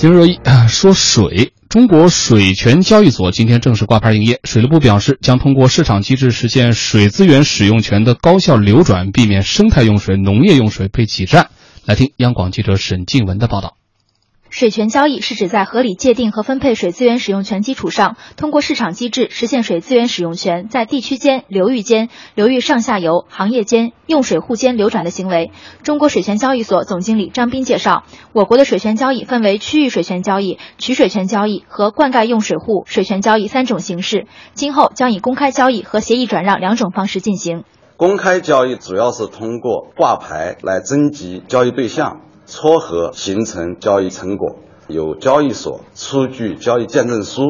今日热议说水，中国水权交易所今天正式挂牌营业。水利部表示，将通过市场机制实现水资源使用权的高效流转，避免生态用水、农业用水被挤占。来听央广记者沈静文的报道。水权交易是指在合理界定和分配水资源使用权基础上，通过市场机制实现水资源使用权在地区间、流域间、流域上下游、行业间、用水户间流转的行为。中国水权交易所总经理张斌介绍，我国的水权交易分为区域水权交易、取水权交易和灌溉用水户水权交易三种形式，今后将以公开交易和协议转让两种方式进行。公开交易主要是通过挂牌来征集交易对象。撮合形成交易成果，由交易所出具交易见证书，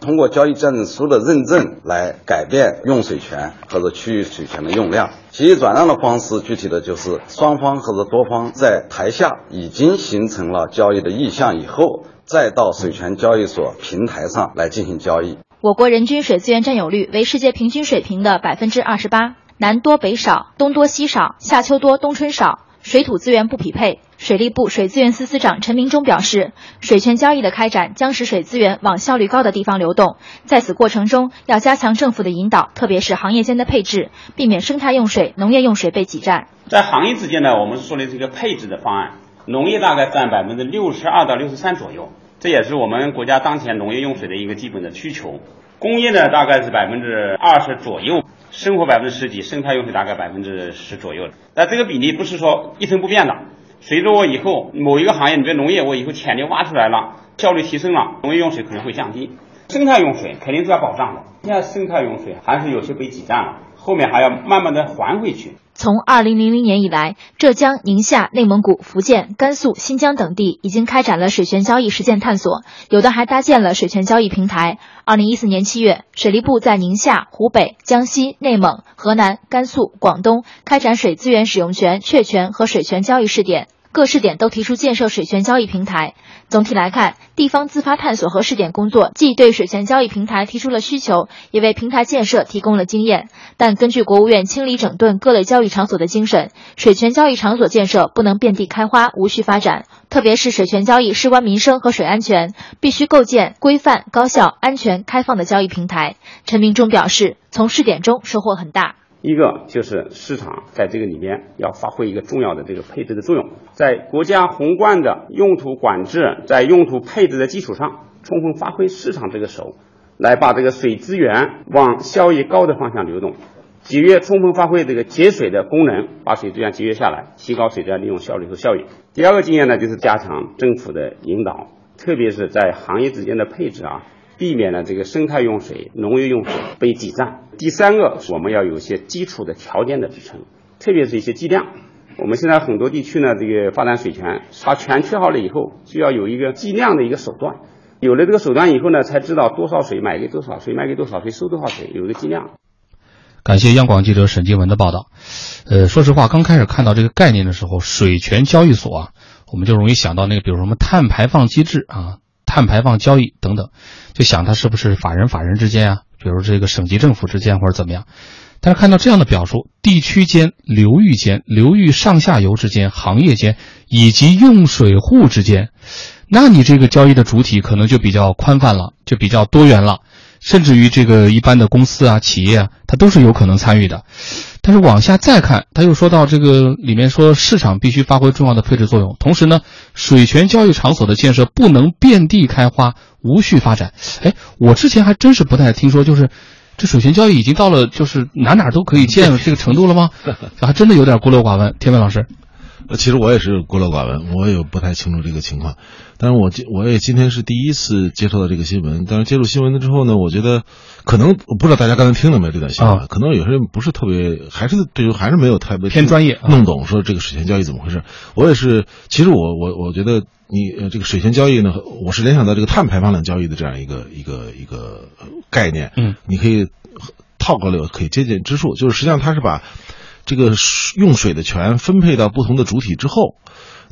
通过交易见证书的认证来改变用水权或者区域水权的用量。协议转让的方式，具体的就是双方或者多方在台下已经形成了交易的意向以后，再到水权交易所平台上来进行交易。我国人均水资源占有率为世界平均水平的百分之二十八，南多北少，东多西少，夏秋多冬春少。水土资源不匹配，水利部水资源司司长陈明忠表示，水权交易的开展将使水资源往效率高的地方流动，在此过程中要加强政府的引导，特别是行业间的配置，避免生态用水、农业用水被挤占。在行业之间呢，我们说的这个配置的方案，农业大概占百分之六十二到六十三左右，这也是我们国家当前农业用水的一个基本的需求。工业呢，大概是百分之二十左右。生活百分之十几，生态用水大概百分之十左右的。那这个比例不是说一成不变的。随着我以后某一个行业，你比如农业，我以后潜力挖出来了，效率提升了，农业用水可能会降低，生态用水肯定是要保障的。现在生态用水还是有些被挤占了，后面还要慢慢的还回去。从二零零零年以来，浙江、宁夏、内蒙古、福建、甘肃、新疆等地已经开展了水权交易实践探索，有的还搭建了水权交易平台。二零一四年七月，水利部在宁夏、湖北、江西、内蒙、河南、甘肃、广东开展水资源使用权确权和水权交易试点。各试点都提出建设水权交易平台。总体来看，地方自发探索和试点工作既对水权交易平台提出了需求，也为平台建设提供了经验。但根据国务院清理整顿各类交易场所的精神，水权交易场所建设不能遍地开花、无序发展。特别是水权交易事关民生和水安全，必须构建规范、高效、安全、开放的交易平台。陈明忠表示，从试点中收获很大。一个就是市场在这个里面要发挥一个重要的这个配置的作用，在国家宏观的用途管制、在用途配置的基础上，充分发挥市场这个手，来把这个水资源往效益高的方向流动，节约充分发挥这个节水的功能，把水资源节约下来，提高水资源利用效率和效益。第二个经验呢，就是加强政府的引导，特别是在行业之间的配置啊。避免了这个生态用水、农业用水被挤占。第三个，我们要有一些基础的条件的支撑，特别是一些计量。我们现在很多地区呢，这个发展水权，它权确好了以后，就要有一个计量的一个手段。有了这个手段以后呢，才知道多少水买给多少水，卖给多少水收多少水，有一个计量。感谢央广记者沈金文的报道。呃，说实话，刚开始看到这个概念的时候，水权交易所啊，我们就容易想到那个，比如什么碳排放机制啊。碳排放交易等等，就想它是不是法人法人之间啊，比如这个省级政府之间或者怎么样。但是看到这样的表述，地区间、流域间、流域上下游之间、行业间以及用水户之间，那你这个交易的主体可能就比较宽泛了，就比较多元了。甚至于这个一般的公司啊、企业啊，它都是有可能参与的。但是往下再看，他又说到这个里面说市场必须发挥重要的配置作用，同时呢，水权交易场所的建设不能遍地开花、无序发展。哎，我之前还真是不太听说，就是这水权交易已经到了就是哪哪都可以建 这个程度了吗？还真的有点孤陋寡闻。天文老师。呃，其实我也是孤陋寡闻，我也不太清楚这个情况。但是我今我也今天是第一次接触到这个新闻。但是接触新闻了之后呢，我觉得可能我不知道大家刚才听了没有这段新闻，可能有些人不是特别，还是对于还是没有特别偏专业弄懂说这个水权交易怎么回事。我也是，其实我我我觉得你呃这个水权交易呢，我是联想到这个碳排放量交易的这样一个一个一个概念。嗯，你可以套过来可以接近之数，就是实际上它是把。这个用水的权分配到不同的主体之后，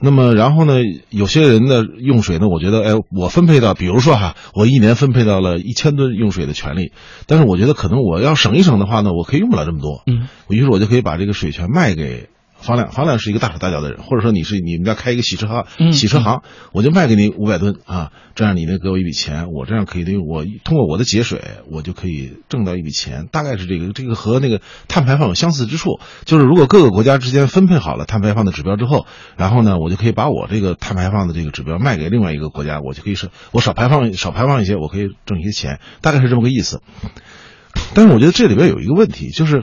那么然后呢，有些人的用水呢，我觉得，哎，我分配到，比如说哈，我一年分配到了一千吨用水的权利，但是我觉得可能我要省一省的话呢，我可以用不了这么多，嗯，于是我就可以把这个水权卖给方亮，方亮是一个大手大脚的人，或者说你是你们家开一个洗车行，嗯洗车行，我就卖给你五百吨啊，这样你能给我一笔钱，我这样可以对我通过我的节水，我就可以挣到一笔钱，大概是这个，这个和那个碳排放有相似之处，就是如果各个国家之间分配好了碳排放的指标之后，然后呢，我就可以把我这个碳排放的这个指标卖给另外一个国家，我就可以是我少排放少排放一些，我可以挣一些钱，大概是这么个意思。但是我觉得这里边有一个问题，就是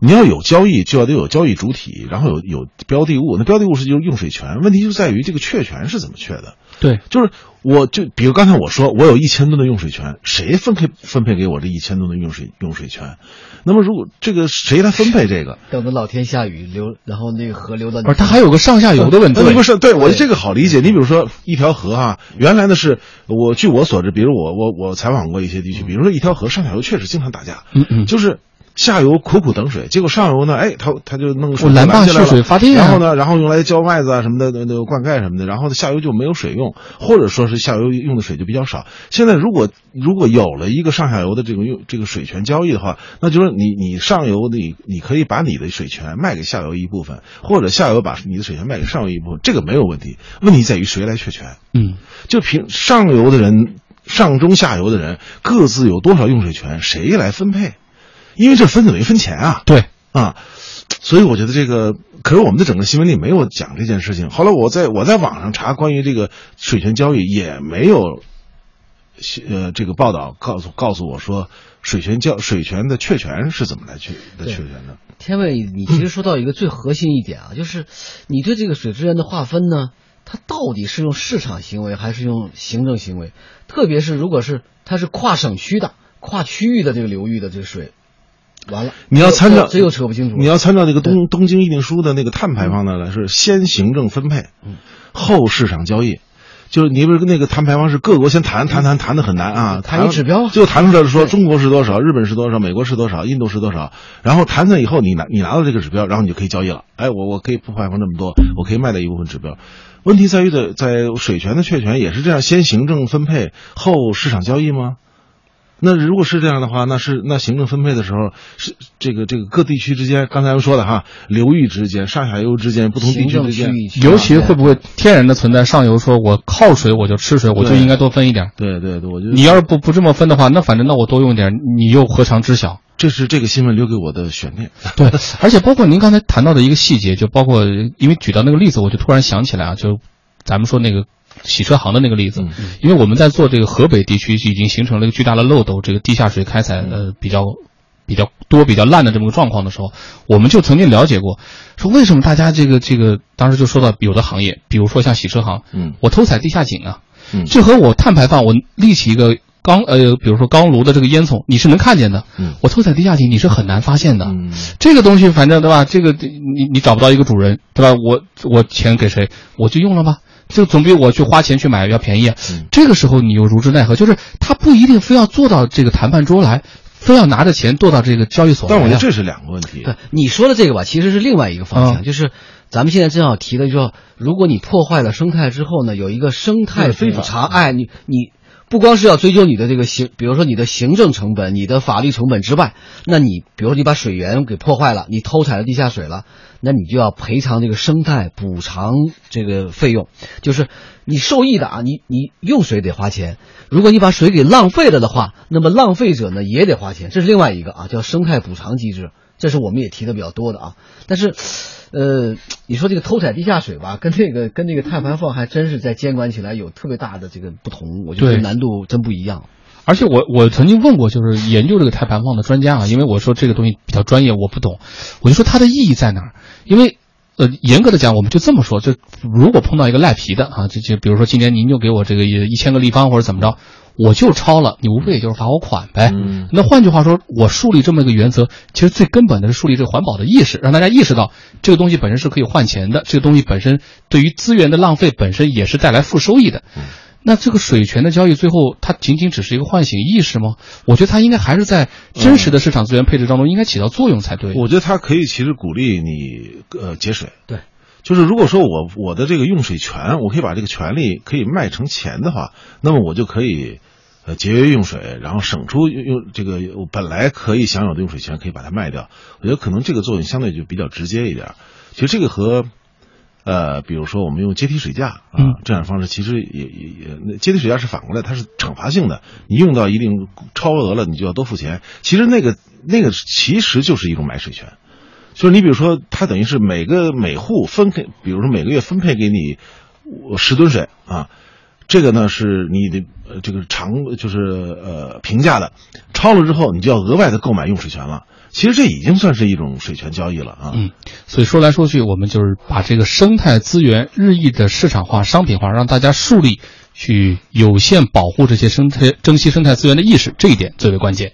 你要有交易，就要得有交易主体，然后有有标的物。那标的物是就是用水权，问题就在于这个确权是怎么确的？对，就是我就比如刚才我说，我有一千吨的用水权，谁分配分配给我这一千吨的用水用水权？那么如果这个谁来分配这个？等着老天下雨流，然后那个河流到不是它还有个上下游的问题。那不是对我这个好理解。你比如说一条河啊，原来呢是我据我所知，比如我我我采访过一些地区，比如说一条河上下游确实经常打架，嗯嗯，就是。下游苦苦等水，结果上游呢，哎，他他就弄我拦坝蓄水发电、啊，然后呢，然后用来浇麦子啊什么的，那那灌溉什么的，然后下游就没有水用，或者说是下游用的水就比较少。现在如果如果有了一个上下游的这个用这个水权交易的话，那就是你你上游你你可以把你的水权卖给下游一部分，或者下游把你的水权卖给上游一部分，这个没有问题。问题在于谁来确权？嗯，就凭上游的人、上中下游的人各自有多少用水权，谁来分配？因为这分子没分钱啊，对啊，所以我觉得这个，可是我们的整个新闻里没有讲这件事情。后来我在我在网上查关于这个水权交易，也没有，呃，这个报道告诉告诉我说水权交水权的确权是怎么来确的确权的。天卫，你其实说到一个最核心一点啊，就是你对这个水资源的划分呢，它到底是用市场行为还是用行政行为？特别是如果是它是跨省区的、跨区域的这个流域的这个水。完了，你要参照，这又扯不清楚。你要参照那个东东京议定书的那个碳排放的呢，是先行政分配，后市场交易。就是你不是那个碳排放是各国先谈谈谈谈的很难啊，谈指标，最后谈出来说中国是多少，日本是多少，美国是多少，印度是多少，然后谈了以后，你拿你拿到这个指标，然后你就可以交易了。哎，我我可以不排放这么多，我可以卖掉一部分指标。问题在于的，在水权的确权也是这样，先行政分配后市场交易吗？那如果是这样的话，那是那行政分配的时候是这个这个各地区之间，刚才说的哈，流域之间、上下游之间、不同地区之间，尤其会不会天然的存在上游，说我靠水我就吃水，我就应该多分一点。对对对，我觉得你要是不不这么分的话，那反正那我多用点，你又何尝知晓？这是这个新闻留给我的悬念。对，而且包括您刚才谈到的一个细节，就包括因为举到那个例子，我就突然想起来啊，就咱们说那个。洗车行的那个例子，因为我们在做这个河北地区已经形成了一个巨大的漏斗，这个地下水开采呃比较比较多、比较烂的这么个状况的时候，我们就曾经了解过，说为什么大家这个这个当时就说到有的行业，比如说像洗车行，嗯，我偷采地下井啊，嗯，这和我碳排放，我立起一个钢呃，比如说钢炉的这个烟囱，你是能看见的，嗯，我偷采地下井你是很难发现的，嗯，这个东西反正对吧？这个你你找不到一个主人对吧？我我钱给谁我就用了吧。就总比我去花钱去买要便宜啊！嗯、这个时候你又如之奈何？就是他不一定非要坐到这个谈判桌来，非要拿着钱坐到这个交易所来。但我觉得这是两个问题。对你说的这个吧，其实是另外一个方向，嗯、就是咱们现在正要提的，就说如果你破坏了生态之后呢，有一个生态非法查，哎，你你不光是要追究你的这个行，比如说你的行政成本、你的法律成本之外，那你比如说你把水源给破坏了，你偷采了地下水了。那你就要赔偿这个生态补偿这个费用，就是你受益的啊，你你用水得花钱，如果你把水给浪费了的话，那么浪费者呢也得花钱，这是另外一个啊，叫生态补偿机制，这是我们也提的比较多的啊。但是，呃，你说这个偷采地下水吧，跟这个跟这个碳排放还真是在监管起来有特别大的这个不同，我觉得难度真不一样。而且我我曾经问过，就是研究这个碳排放的专家啊，因为我说这个东西比较专业，我不懂，我就说它的意义在哪儿？因为呃，严格的讲，我们就这么说，就如果碰到一个赖皮的啊，就就比如说今年您就给我这个一千个立方或者怎么着，我就超了，你无非也就是罚我款呗。嗯、那换句话说，我树立这么一个原则，其实最根本的是树立这个环保的意识，让大家意识到这个东西本身是可以换钱的，这个东西本身对于资源的浪费本身也是带来负收益的。嗯那这个水权的交易，最后它仅仅只是一个唤醒意识吗？我觉得它应该还是在真实的市场资源配置当中应该起到作用才对。我觉得它可以其实鼓励你呃节水。对，就是如果说我我的这个用水权，我可以把这个权利可以卖成钱的话，那么我就可以呃节约用水，然后省出用用这个本来可以享有的用水权，可以把它卖掉。我觉得可能这个作用相对就比较直接一点。其实这个和，呃，比如说我们用阶梯水价啊、嗯这样的方式，其实也也也，那阶梯水价是反过来，它是惩罚性的，你用到一定超额了，你就要多付钱。其实那个那个其实就是一种买水权，就是你比如说，它等于是每个每户分配，比如说每个月分配给你十吨水啊，这个呢是你的这个长就是呃平价的，超了之后你就要额外的购买用水权了。其实这已经算是一种水权交易了啊。嗯，所以说来说去，我们就是把这个生态资源日益的市场化、商品化，让大家树立去有限保护这些生态、珍惜生态资源的意识，这一点最为关键。